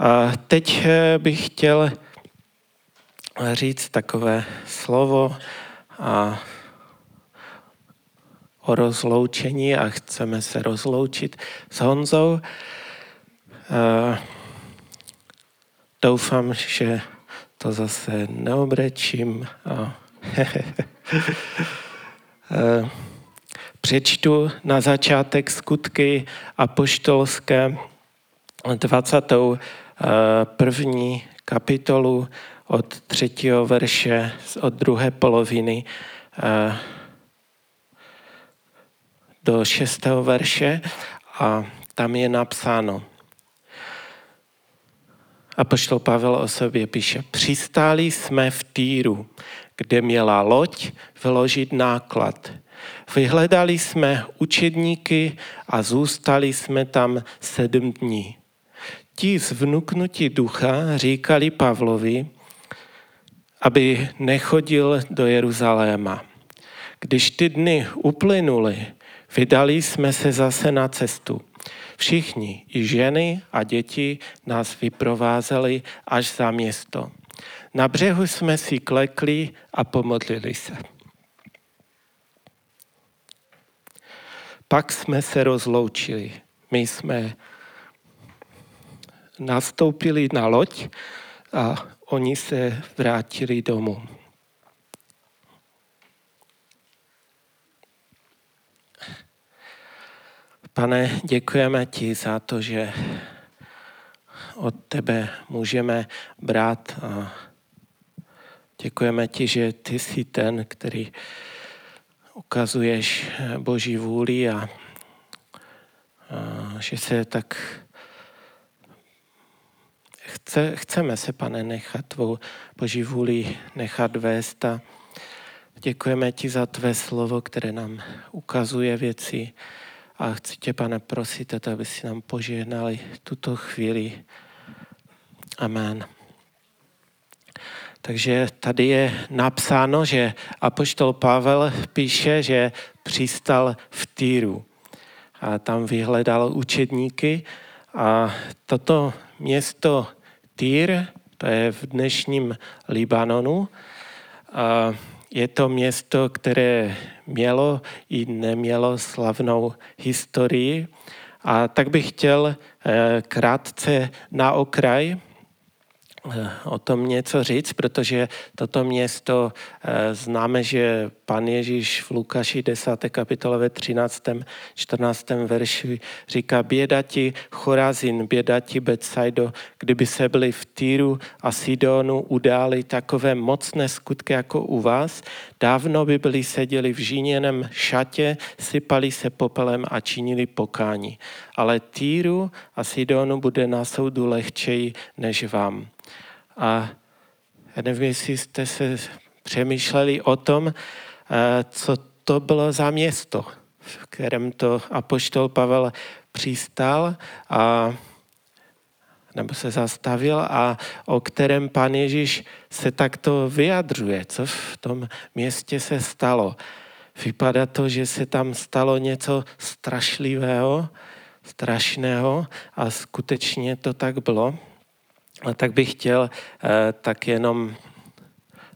A teď bych chtěl říct takové slovo a o rozloučení a chceme se rozloučit s Honzou. Doufám, že to zase neobrečím. Přečtu na začátek skutky apoštolské 21. kapitolu od třetího verše, od druhé poloviny do šestého verše a tam je napsáno. A poštol Pavel o sobě píše, přistáli jsme v Týru, kde měla loď vložit náklad. Vyhledali jsme učedníky a zůstali jsme tam sedm dní. Ti z vnuknutí ducha říkali Pavlovi, aby nechodil do Jeruzaléma. Když ty dny uplynuly, vydali jsme se zase na cestu. Všichni, i ženy a děti, nás vyprovázeli až za město. Na břehu jsme si klekli a pomodlili se. Pak jsme se rozloučili. My jsme nastoupili na loď a oni se vrátili domů. Pane, děkujeme ti za to, že od tebe můžeme brát a děkujeme ti, že ty jsi ten, který ukazuješ Boží vůli a, a že se tak chce, chceme se, pane, nechat tvou Boží vůli nechat vést a děkujeme ti za tvé slovo, které nám ukazuje věci, a chci tě, pane, prosit, aby si nám požehnali tuto chvíli. Amen. Takže tady je napsáno, že apoštol Pavel píše, že přistal v Týru. A tam vyhledal učedníky a toto město Týr, to je v dnešním Libanonu, a je to město, které mělo i nemělo slavnou historii. A tak bych chtěl eh, krátce na okraj o tom něco říct, protože toto město eh, známe, že pan Ježíš v Lukáši 10. kapitole ve 13. 14. verši říká běda ti Chorazin, běda ti Betsaido, kdyby se byli v Týru a Sidonu událi takové mocné skutky jako u vás, dávno by byli seděli v žíněném šatě, sypali se popelem a činili pokání. Ale Týru a Sidonu bude na soudu lehčeji než vám. A já nevím, jestli jste se přemýšleli o tom, eh, co to bylo za město, v kterém to apoštol Pavel přistal a nebo se zastavil a o kterém pan Ježíš se takto vyjadřuje, co v tom městě se stalo. Vypadá to, že se tam stalo něco strašlivého, strašného a skutečně to tak bylo. Tak bych chtěl eh, tak jenom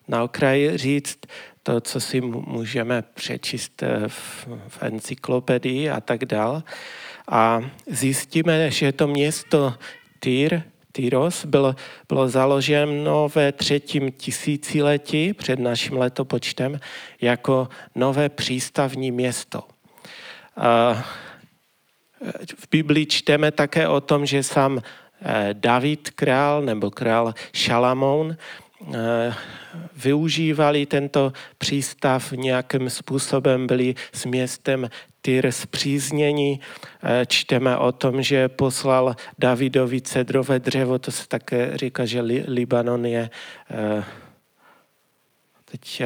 na okraji říct to, co si můžeme přečíst eh, v, v encyklopedii a tak dál. A zjistíme, že to město Tyr, Tyros bylo, bylo založeno ve třetím tisíciletí před naším letopočtem jako nové přístavní město. A v Biblii čteme také o tom, že sám Eh, David král nebo král Šalamoun eh, využívali tento přístav nějakým způsobem, byli s městem Tyr zpříznění. Eh, čteme o tom, že poslal Davidovi cedrové dřevo, to se také říká, že Libanon je teď,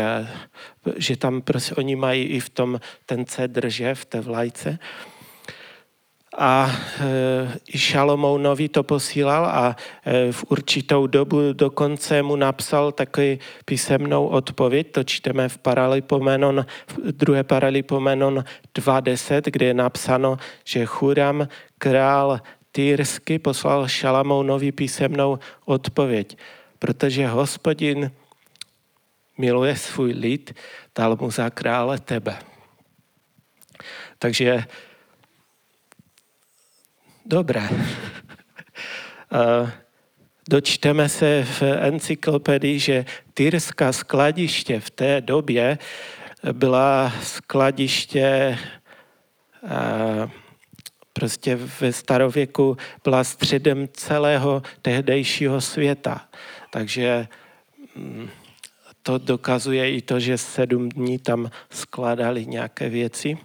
že tam prostě oni mají i v tom ten cedr, že v té vlajce a e, i Šalomounovi to posílal a e, v určitou dobu dokonce mu napsal takový písemnou odpověď, to čteme v Paralipomenon, v druhé Paralipomenon 2.10, kde je napsáno, že Churam, král týrsky poslal Šalamounovi písemnou odpověď, protože hospodin miluje svůj lid, dal mu za krále tebe. Takže dobré. Dočteme se v encyklopedii, že tyrská skladiště v té době byla skladiště prostě ve starověku byla středem celého tehdejšího světa. Takže mm, to dokazuje i to, že sedm dní tam skládali nějaké věci.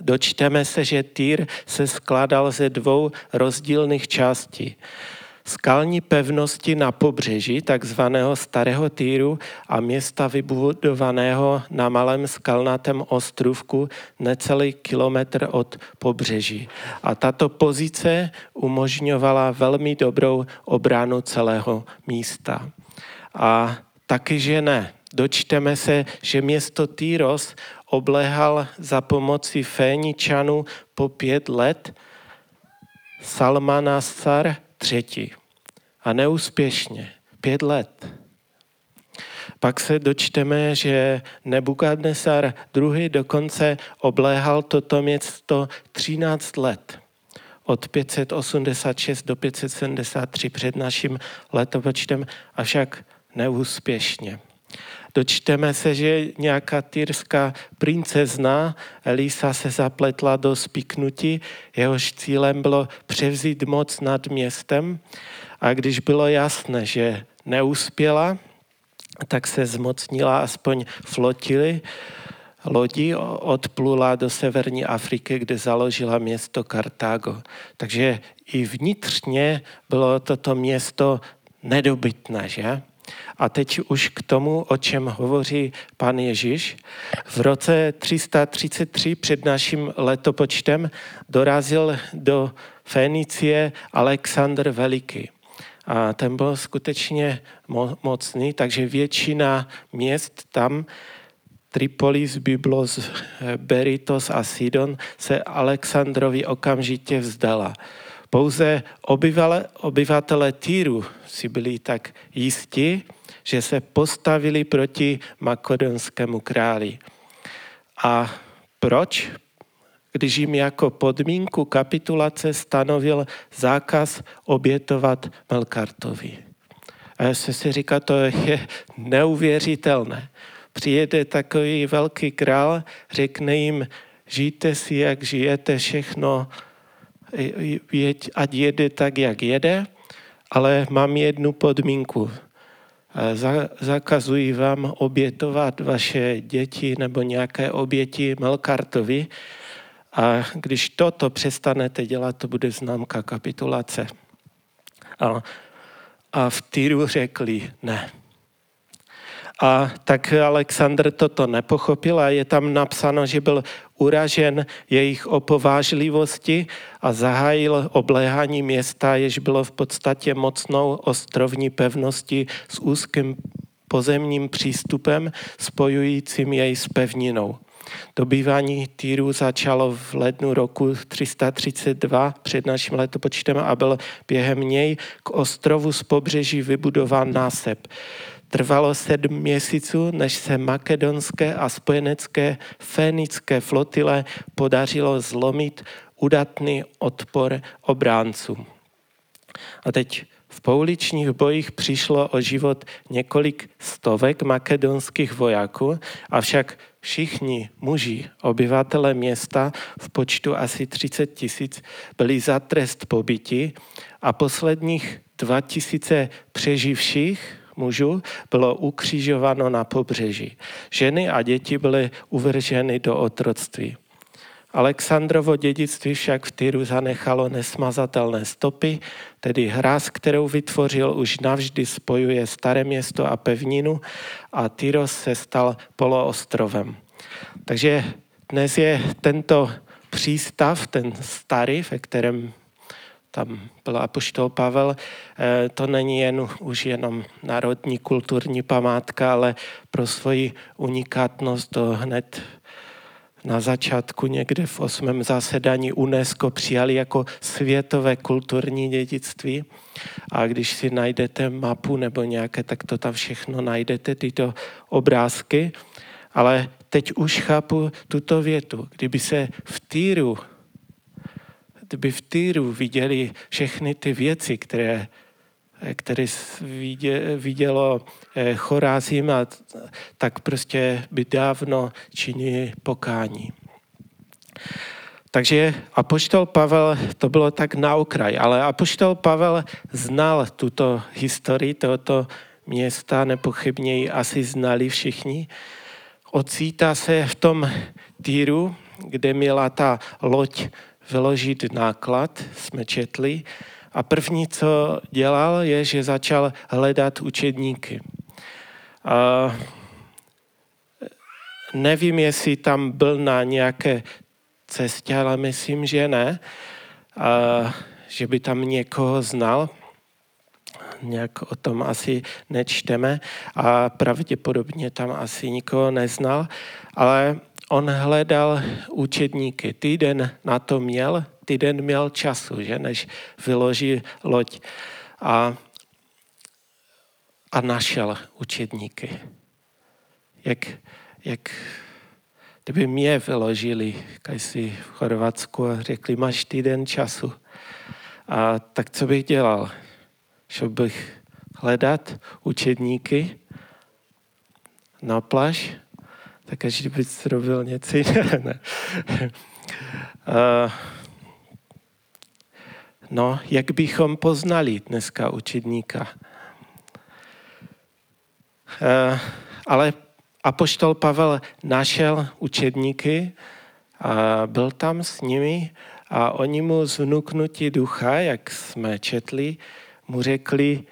Dočteme se, že Týr se skládal ze dvou rozdílných částí skalní pevnosti na pobřeží takzvaného Starého Týru a města vybudovaného na malém skalnatém ostrovku necelý kilometr od pobřeží. A tato pozice umožňovala velmi dobrou obranu celého místa. A taky, že ne. Dočteme se, že město Týros obléhal za pomoci Féničanů po pět let Salmanasar třetí. A neúspěšně. Pět let. Pak se dočteme, že Nebukadnesar II. dokonce obléhal toto město 13 let. Od 586 do 573 před naším letopočtem, avšak neúspěšně. Dočteme se, že nějaká tyrská princezna Elisa se zapletla do spiknutí, jehož cílem bylo převzít moc nad městem a když bylo jasné, že neuspěla, tak se zmocnila aspoň flotily lodi, odplula do severní Afriky, kde založila město Kartágo. Takže i vnitřně bylo toto město nedobytné, že? A teď už k tomu, o čem hovoří pan Ježíš. V roce 333 před naším letopočtem dorazil do Fénicie Alexandr Veliký. A ten byl skutečně mo- mocný, takže většina měst tam, Tripolis, Byblos, Beritos a Sidon, se Alexandrovi okamžitě vzdala. Pouze obyvale, obyvatele Týru si byli tak jistí, že se postavili proti makedonskému králi. A proč? Když jim jako podmínku kapitulace stanovil zákaz obětovat Melkartovi. A já se si říká, to je neuvěřitelné. Přijede takový velký král, řekne jim, žijte si, jak žijete, všechno jeď, ať jede tak, jak jede, ale mám jednu podmínku. Zakazuji vám obětovat vaše děti nebo nějaké oběti Melkartovi a když toto přestanete dělat, to bude známka kapitulace. A, a v Tyru řekli ne. A tak Alexandr toto nepochopil a je tam napsáno, že byl uražen jejich opovážlivosti a zahájil obléhání města, jež bylo v podstatě mocnou ostrovní pevnosti s úzkým pozemním přístupem spojujícím jej s pevninou. Dobývání Týru začalo v lednu roku 332 před naším letopočtem a byl během něj k ostrovu z pobřeží vybudován násep. Trvalo sedm měsíců, než se makedonské a spojenecké fénické flotile podařilo zlomit udatný odpor obránců. A teď v pouličních bojích přišlo o život několik stovek makedonských vojáků, avšak všichni muži, obyvatele města v počtu asi 30 tisíc, byli za trest pobyti a posledních 2000 přeživších mužů bylo ukřižováno na pobřeží. Ženy a děti byly uvrženy do otroctví. Alexandrovo dědictví však v Tyru zanechalo nesmazatelné stopy, tedy hráz, kterou vytvořil, už navždy spojuje staré město a pevninu a Tyros se stal poloostrovem. Takže dnes je tento přístav, ten starý, ve kterém tam byl apoštol Pavel, eh, to není jen už jenom národní kulturní památka, ale pro svoji unikátnost to hned na začátku někde v osmém zasedání UNESCO přijali jako světové kulturní dědictví. A když si najdete mapu nebo nějaké, tak to tam všechno najdete, tyto obrázky. Ale teď už chápu tuto větu. Kdyby se v Týru, kdyby v Týru viděli všechny ty věci, které které vidělo eh, Chorázim, a tak prostě by dávno činili pokání. Takže apoštol Pavel, to bylo tak na okraj, ale apoštol Pavel znal tuto historii tohoto města, nepochybně ji asi znali všichni. Ocítá se v tom týru, kde měla ta loď vyložit náklad, jsme četli, a první, co dělal, je, že začal hledat učedníky. A nevím, jestli tam byl na nějaké cestě, ale myslím, že ne. A že by tam někoho znal. Nějak o tom asi nečteme a pravděpodobně tam asi nikoho neznal, ale on hledal učedníky. Týden na to měl, týden měl času, že, než vyloží loď. A, a našel učedníky. Jak, jak kdyby mě vyložili, si v Chorvatsku a řekli, máš týden času. A tak co bych dělal? Šel bych hledat učedníky na pláž, tak až kdyby robil něco jiného. Ne. Uh, No, jak bychom poznali dneska učedníka? E, ale apoštol Pavel našel učedníky a byl tam s nimi a oni mu z vnuknutí ducha, jak jsme četli, mu řekli,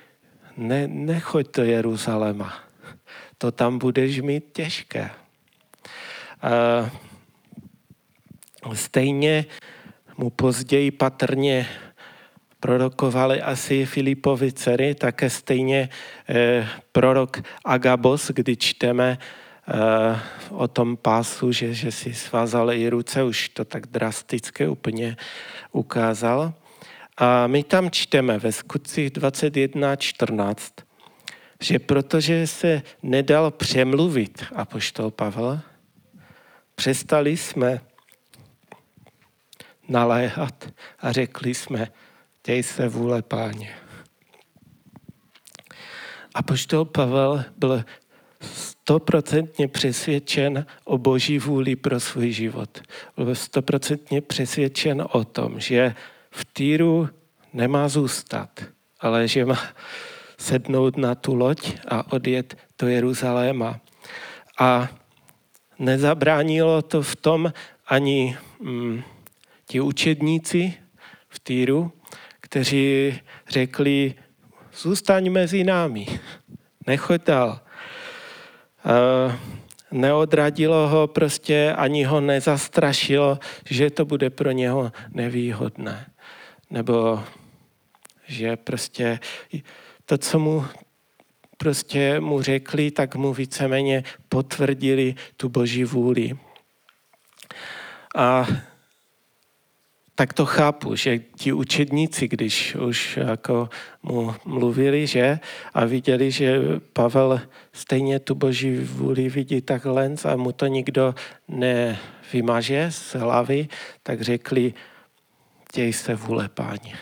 ne, nechoď do Jeruzaléma, to tam budeš mít těžké. Stejně mu později patrně prorokovali asi Filipovi dcery, také stejně eh, prorok Agabos, kdy čteme eh, o tom pásu, že, že si svázal i ruce, už to tak drasticky úplně ukázal. A my tam čteme ve skutcích 21.14, že protože se nedal přemluvit apoštol Pavel, přestali jsme naléhat a řekli jsme, děj se vůle páně. A poštol Pavel byl stoprocentně přesvědčen o boží vůli pro svůj život. Byl stoprocentně přesvědčen o tom, že v Týru nemá zůstat, ale že má sednout na tu loď a odjet do Jeruzaléma. A nezabránilo to v tom ani mm, ti učedníci v Týru, kteří řekli, zůstaň mezi námi, nechoď dál. Neodradilo ho prostě, ani ho nezastrašilo, že to bude pro něho nevýhodné. Nebo že prostě to, co mu prostě mu řekli, tak mu víceméně potvrdili tu boží vůli. A tak to chápu, že ti učedníci, když už jako mu mluvili, že a viděli, že Pavel stejně tu boží vůli vidí takhle a mu to nikdo nevymaže z hlavy, tak řekli, děj se vůle páně.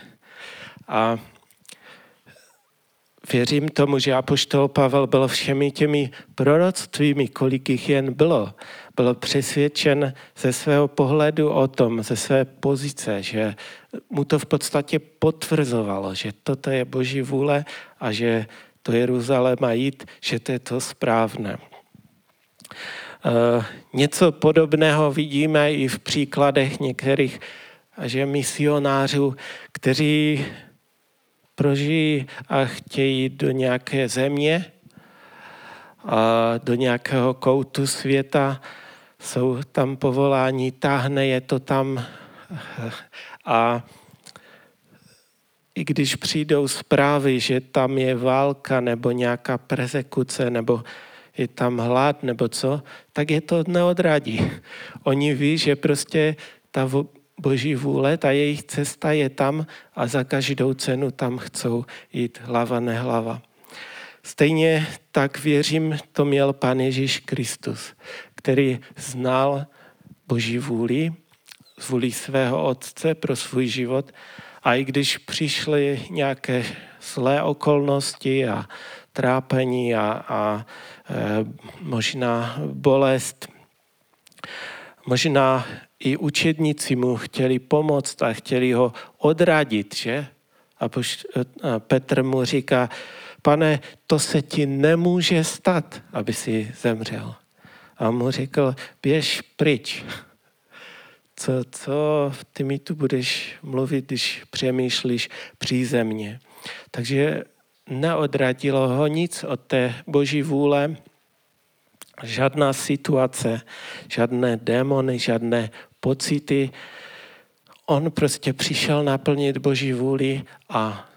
A věřím tomu, že apoštol Pavel byl všemi těmi proroctvími, kolik jich jen bylo, byl přesvědčen ze svého pohledu o tom, ze své pozice, že mu to v podstatě potvrzovalo, že toto je boží vůle a že to Jeruzalém má jít, že to je to správné. Uh, něco podobného vidíme i v příkladech některých že misionářů, kteří prožijí a chtějí do nějaké země, a do nějakého koutu světa, jsou tam povolání, táhne je to tam a i když přijdou zprávy, že tam je válka nebo nějaká persekuce nebo je tam hlad nebo co, tak je to neodradí. Oni ví, že prostě ta boží vůle, ta jejich cesta je tam a za každou cenu tam chcou jít hlava nehlava. Stejně tak věřím, to měl Pán Ježíš Kristus, který znal Boží vůli, vůli svého Otce pro svůj život. A i když přišly nějaké zlé okolnosti a trápení a, a e, možná bolest, možná i učedníci mu chtěli pomoct a chtěli ho odradit, že? A Petr mu říká, pane, to se ti nemůže stát, aby si zemřel. A mu řekl, běž pryč. Co, co ty mi tu budeš mluvit, když přemýšlíš přízemně. Takže neodradilo ho nic od té boží vůle, žádná situace, žádné démony, žádné pocity. On prostě přišel naplnit boží vůli a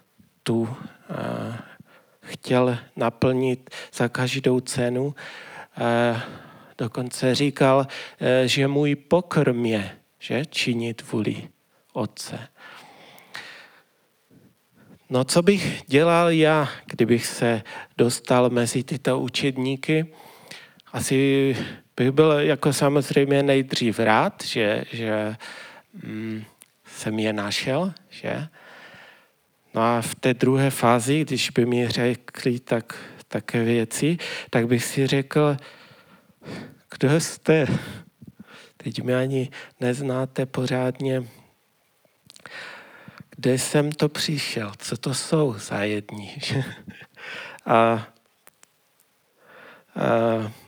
tu a, chtěl naplnit za každou cenu. A, dokonce říkal, e, že můj pokrm je, že činit vůli Otce. No co bych dělal já, kdybych se dostal mezi tyto učedníky? Asi bych byl jako samozřejmě nejdřív rád, že, že mm, jsem je našel, že? No a v té druhé fázi, když by mi řekli tak, také věci, tak bych si řekl, kdo jste? Teď mě ani neznáte pořádně, kde jsem to přišel, co to jsou za jedni. a, a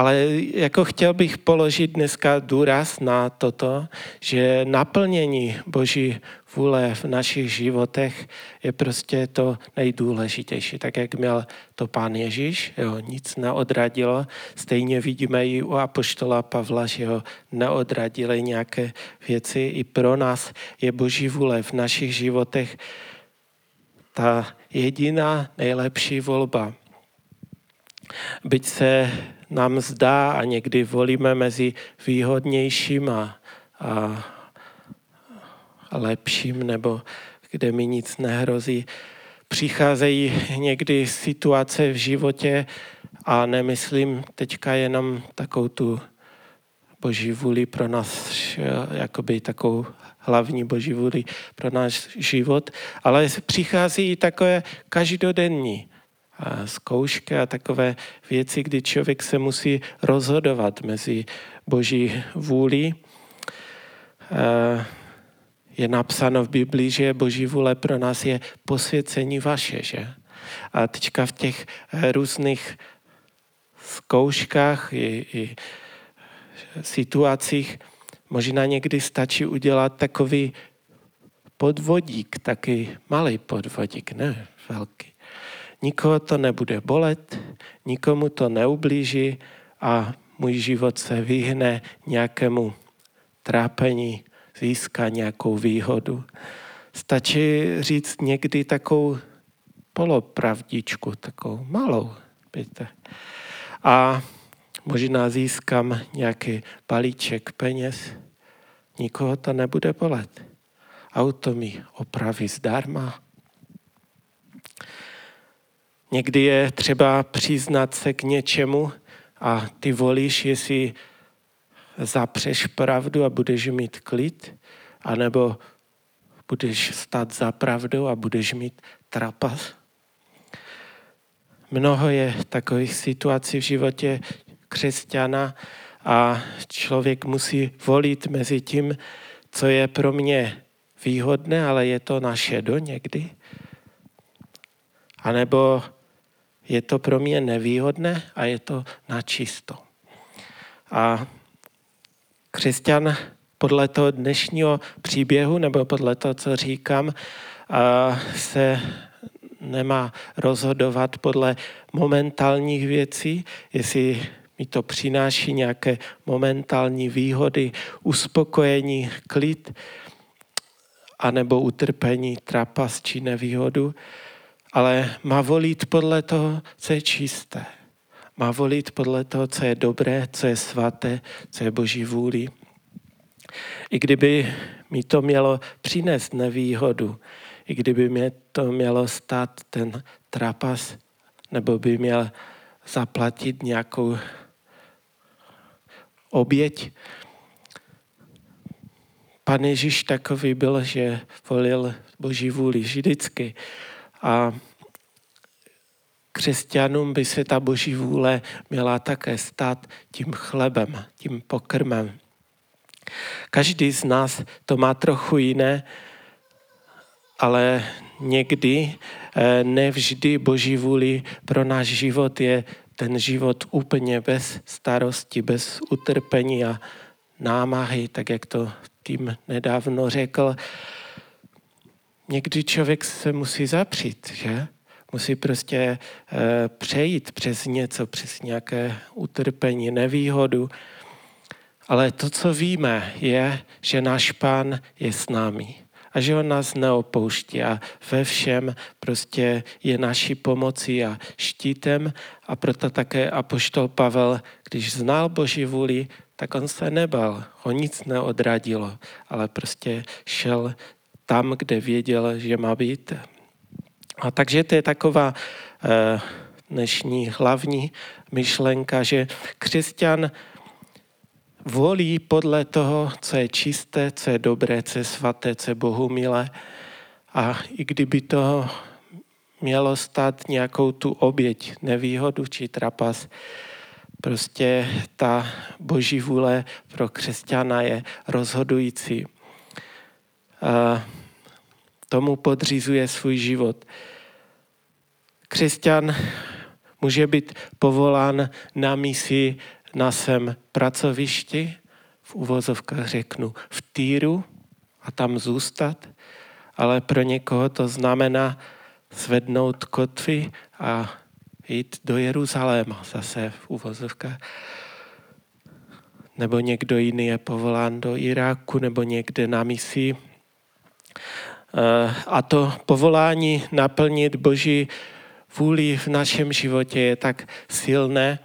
ale jako chtěl bych položit dneska důraz na toto, že naplnění Boží vůle v našich životech je prostě to nejdůležitější. Tak jak měl to pán Ježíš, jo, nic neodradilo. Stejně vidíme i u apoštola Pavla, že ho neodradily nějaké věci. I pro nás je Boží vůle v našich životech ta jediná nejlepší volba. Byť se nám zdá a někdy volíme mezi výhodnějším a, a, lepším, nebo kde mi nic nehrozí. Přicházejí někdy situace v životě a nemyslím teďka jenom takovou tu boží vůli pro nás, jakoby takovou hlavní boží vůli pro náš život, ale přichází i takové každodenní zkoušky a takové věci, kdy člověk se musí rozhodovat mezi boží vůli. Je napsáno v Biblii, že boží vůle pro nás je posvěcení vaše, že? A teďka v těch různých zkouškách i, i situacích možná někdy stačí udělat takový podvodík, taky malý podvodík, ne velký nikoho to nebude bolet, nikomu to neublíží a můj život se vyhne nějakému trápení, získá nějakou výhodu. Stačí říct někdy takovou polopravdičku, takovou malou. Víte. A možná získám nějaký balíček peněz. Nikoho to nebude bolet. Auto mi opraví zdarma, Někdy je třeba přiznat se k něčemu a ty volíš, jestli zapřeš pravdu a budeš mít klid, anebo budeš stát za pravdou a budeš mít trapas. Mnoho je takových situací v životě křesťana a člověk musí volit mezi tím, co je pro mě výhodné, ale je to naše do někdy. A nebo je to pro mě nevýhodné a je to na čisto. A křesťan podle toho dnešního příběhu, nebo podle toho, co říkám, se nemá rozhodovat podle momentálních věcí, jestli mi to přináší nějaké momentální výhody, uspokojení, klid, anebo utrpení, trapas či nevýhodu, ale má volit podle toho, co je čisté. Má volit podle toho, co je dobré, co je svaté, co je boží vůli. I kdyby mi to mělo přinést nevýhodu, i kdyby mě to mělo stát ten trapas, nebo by měl zaplatit nějakou oběť. Pan Ježíš takový byl, že volil Boží vůli vždycky. A křesťanům by se ta Boží vůle měla také stát tím chlebem, tím pokrmem. Každý z nás to má trochu jiné, ale někdy, eh, nevždy Boží vůli pro náš život je ten život úplně bez starosti, bez utrpení a námahy, tak jak to tým nedávno řekl. Někdy člověk se musí zapřít, že? Musí prostě e, přejít přes něco, přes nějaké utrpení, nevýhodu. Ale to, co víme, je, že náš pán je s námi a že on nás neopouští a ve všem prostě je naší pomocí a štítem a proto také apoštol Pavel, když znal Boží vůli, tak on se nebal, ho nic neodradilo, ale prostě šel tam, kde věděl, že má být. A takže to je taková eh, dnešní hlavní myšlenka, že křesťan volí podle toho, co je čisté, co je dobré, co je svaté, co je Bohu milé. A i kdyby to mělo stát nějakou tu oběť, nevýhodu či trapas, prostě ta boží vůle pro křesťana je rozhodující. A tomu podřizuje svůj život. Křesťan může být povolán na misi na svém pracovišti, v uvozovkách řeknu v týru a tam zůstat, ale pro někoho to znamená zvednout kotvy a jít do Jeruzaléma zase v uvozovkách. Nebo někdo jiný je povolán do Iráku nebo někde na misi. Eh, a to povolání naplnit Boží vůli v našem životě je tak silné,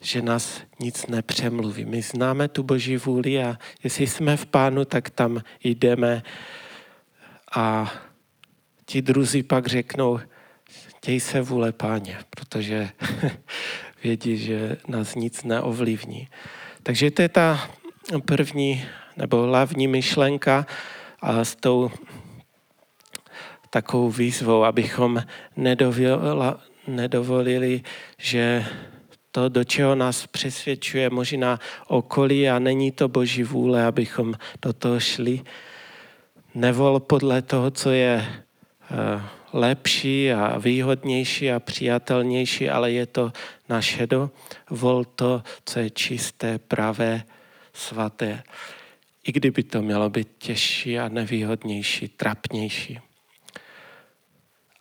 že nás nic nepřemluví. My známe tu Boží vůli a jestli jsme v Pánu, tak tam jdeme a ti druzí pak řeknou, děj se vůle páně, protože vědí, že nás nic neovlivní. Takže to je ta první nebo hlavní myšlenka a s tou takovou výzvou, abychom nedovolili, že to, do čeho nás přesvědčuje možná okolí a není to boží vůle, abychom do toho šli. Nevol podle toho, co je eh, lepší a výhodnější a přijatelnější, ale je to naše do. Vol to, co je čisté, pravé, svaté. I kdyby to mělo být těžší a nevýhodnější, trapnější.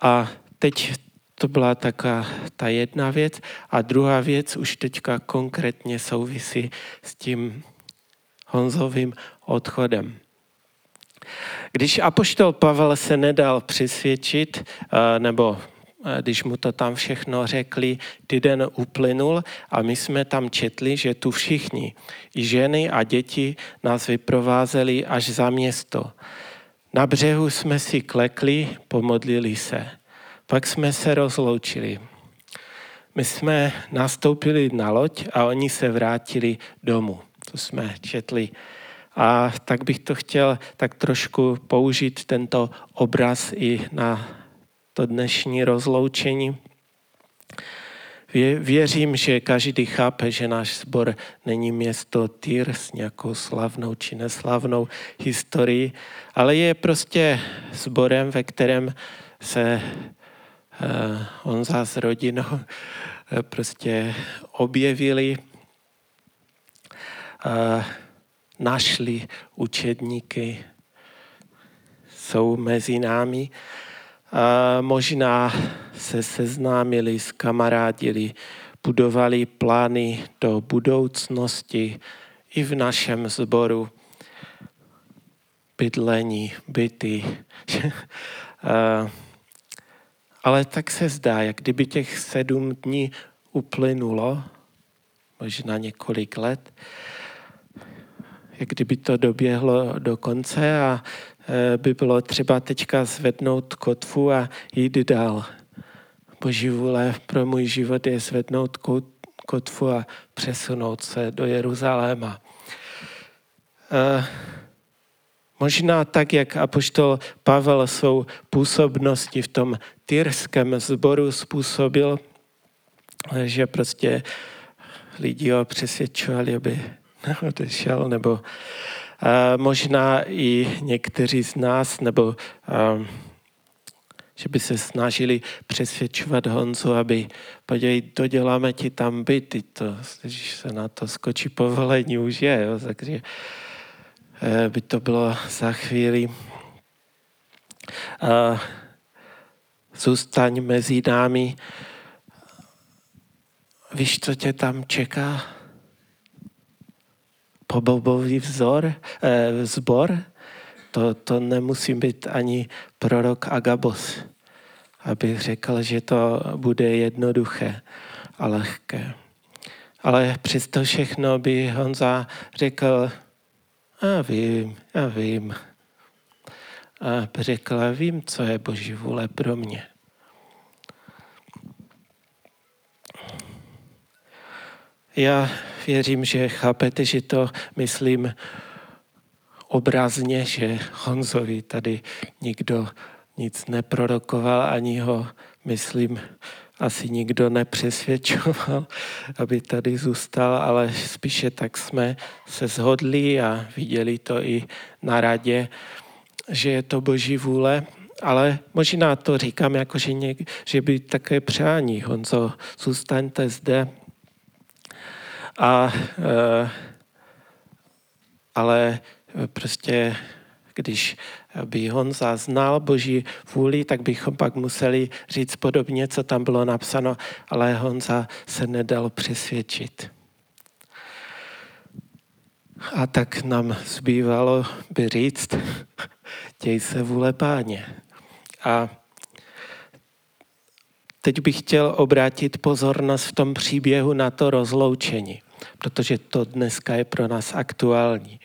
A teď to byla taká ta jedna věc. A druhá věc už teďka konkrétně souvisí s tím Honzovým odchodem. Když apoštol Pavel se nedal přisvědčit, eh, nebo eh, když mu to tam všechno řekli, týden uplynul a my jsme tam četli, že tu všichni, i ženy a děti, nás vyprovázeli až za město. Na břehu jsme si klekli, pomodlili se. Pak jsme se rozloučili. My jsme nastoupili na loď a oni se vrátili domů. To jsme četli. A tak bych to chtěl tak trošku použít tento obraz i na to dnešní rozloučení. Věřím, že každý chápe, že náš sbor není město Tyr s nějakou slavnou či neslavnou historií, ale je prostě sborem, ve kterém se Eh, on s rodinou eh, prostě objevili, eh, našli učedníky, jsou mezi námi. Možná se seznámili, kamarádili, budovali plány do budoucnosti i v našem sboru. Bydlení, byty. Ale tak se zdá, jak kdyby těch sedm dní uplynulo, možná několik let, jak kdyby to doběhlo do konce a by bylo třeba teďka zvednout kotvu a jít dál. Boží vůle pro můj život je zvednout kotvu a přesunout se do Jeruzaléma. E, možná tak, jak apoštol Pavel svou působností v tom tyrském sboru způsobil, že prostě lidi ho přesvědčovali, aby odešel, nebo možná i někteří z nás, nebo a, že by se snažili přesvědčovat Honzu, aby podívej, doděláme ti tam byty, to, když se na to skočí povolení už je, jo, takže e, by to bylo za chvíli. Zůstaň mezi námi, víš, co tě tam čeká? Pobobový vzor, eh, zbor? To, to nemusí být ani prorok Agabos, aby řekl, že to bude jednoduché a lehké. Ale přesto všechno by Honza řekl, a vím, já vím. A řekl, vím, co je Boží vůle pro mě. Já věřím, že chápete, že to myslím obrazně, že Honzovi tady nikdo nic neprorokoval, ani ho, myslím, asi nikdo nepřesvědčoval, aby tady zůstal, ale spíše tak jsme se shodli a viděli to i na radě, že je to boží vůle, ale možná to říkám jako, že, něk, že by také přání. Honzo, zůstaňte zde, a, e, ale prostě když by on zaznal Boží vůli, tak bychom pak museli říct podobně, co tam bylo napsáno, ale Honza se nedal přesvědčit. A tak nám zbývalo by říct, děj se vůle páně. A teď bych chtěl obrátit pozornost v tom příběhu na to rozloučení protože to dneska je pro nás aktuální.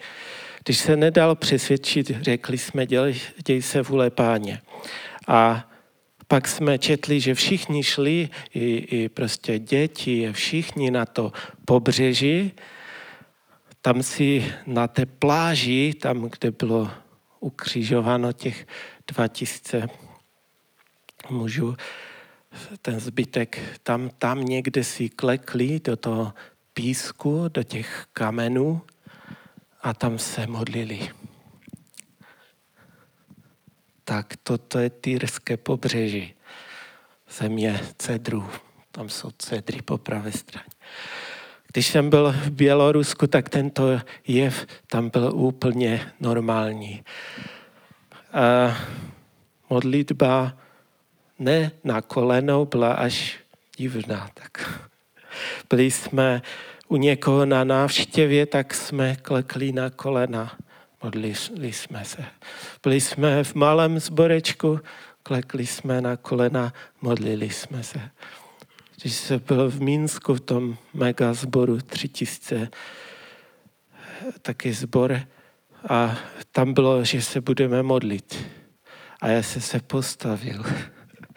Když se nedal přesvědčit, řekli jsme, dělej, děj se vůle páně. A pak jsme četli, že všichni šli, i, i prostě děti, všichni na to pobřeží, tam si na té pláži, tam, kde bylo ukřižováno těch 2000 mužů, ten zbytek, tam, tam někde si klekli do toho písku, do těch kamenů a tam se modlili. Tak toto je Týrské pobřeží, země cedrů. Tam jsou cedry po pravé straně. Když jsem byl v Bělorusku, tak tento jev tam byl úplně normální. A modlitba ne na kolenou byla až divná. Tak byli jsme u někoho na návštěvě, tak jsme klekli na kolena, modlili jsme se. Byli jsme v malém zborečku, klekli jsme na kolena, modlili jsme se. Když se byl v Mínsku, v tom mega zboru, tři tisíce, taky zbor, a tam bylo, že se budeme modlit. A já se se postavil.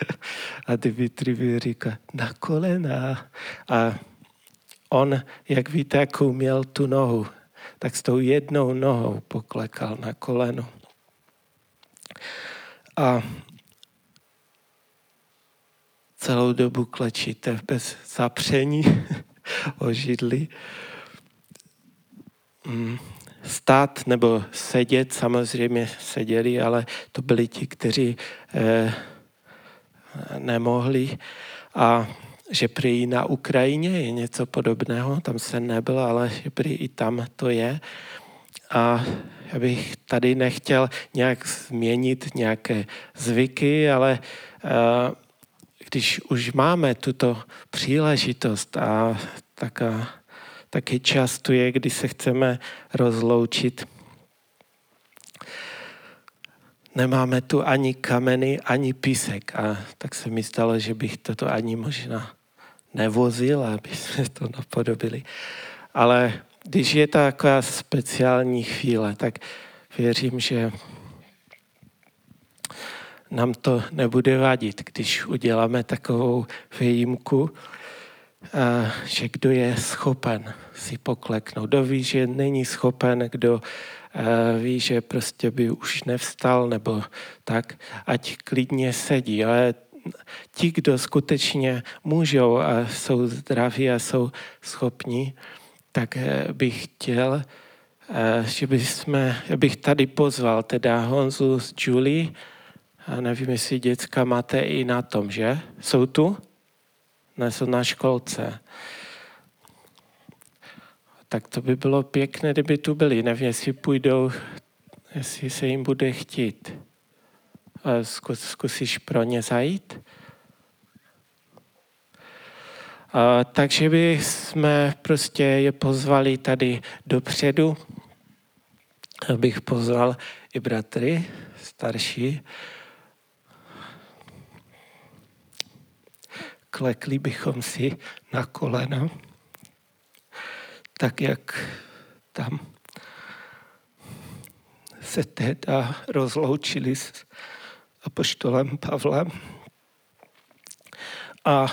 A Dimitri říká, na kolena. A on, jak víte, jakou měl tu nohu, tak s tou jednou nohou poklekal na koleno. A celou dobu klečíte bez zapření o židli. Mm, stát nebo sedět, samozřejmě seděli, ale to byli ti, kteří eh, nemohli. A že prý na Ukrajině je něco podobného, tam se nebyl, ale že prý i tam to je. A já bych tady nechtěl nějak změnit nějaké zvyky, ale když už máme tuto příležitost a tak, taky čas tu je, kdy se chceme rozloučit, nemáme tu ani kameny, ani písek. A tak se mi stalo, že bych toto ani možná nevozil, aby jsme to napodobili. Ale když je taková speciální chvíle, tak věřím, že nám to nebude vadit, když uděláme takovou výjimku, že kdo je schopen si pokleknout. Kdo ví, že není schopen, kdo ví, že prostě by už nevstal nebo tak, ať klidně sedí. Ale ti, kdo skutečně můžou a jsou zdraví a jsou schopní, tak eh, bych chtěl, eh, že bychom, bych tady pozval teda Honzu s Julie, a nevím, jestli děcka máte i na tom, že? Jsou tu? Ne, jsou na školce. Tak to by bylo pěkné, kdyby tu byli. Nevím, jestli půjdou, jestli se jim bude chtít. Zkus, zkusíš pro ně zajít? A, takže by jsme prostě je pozvali tady dopředu, abych pozval i bratry starší. Klekli bychom si na kolena, tak jak tam se teda rozloučili s apoštolem Pavlem. A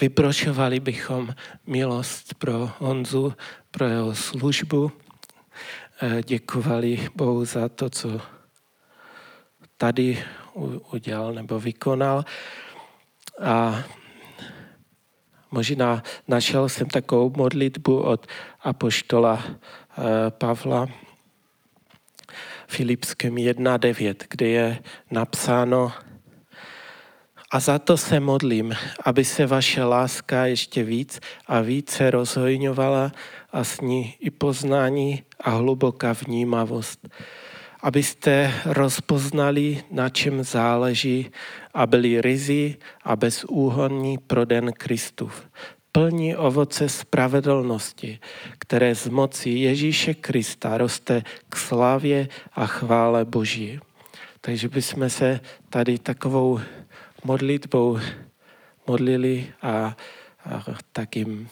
vyprošovali bychom milost pro Honzu, pro jeho službu. Eh, děkovali Bohu za to, co tady udělal nebo vykonal. A možná našel jsem takovou modlitbu od apoštola eh, Pavla Filipském 1.9, kde je napsáno, a za to se modlím, aby se vaše láska ještě víc a více rozhojňovala a s ní i poznání a hluboká vnímavost. Abyste rozpoznali, na čem záleží a byli rizí a bezúhonní pro den Kristův. Plní ovoce spravedlnosti, které z moci Ježíše Krista roste k slávě a chvále Boží. Takže bychom se tady takovou modlitbou modlili a, a tak jim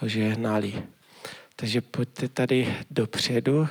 požehnali. Takže pojďte tady dopředu.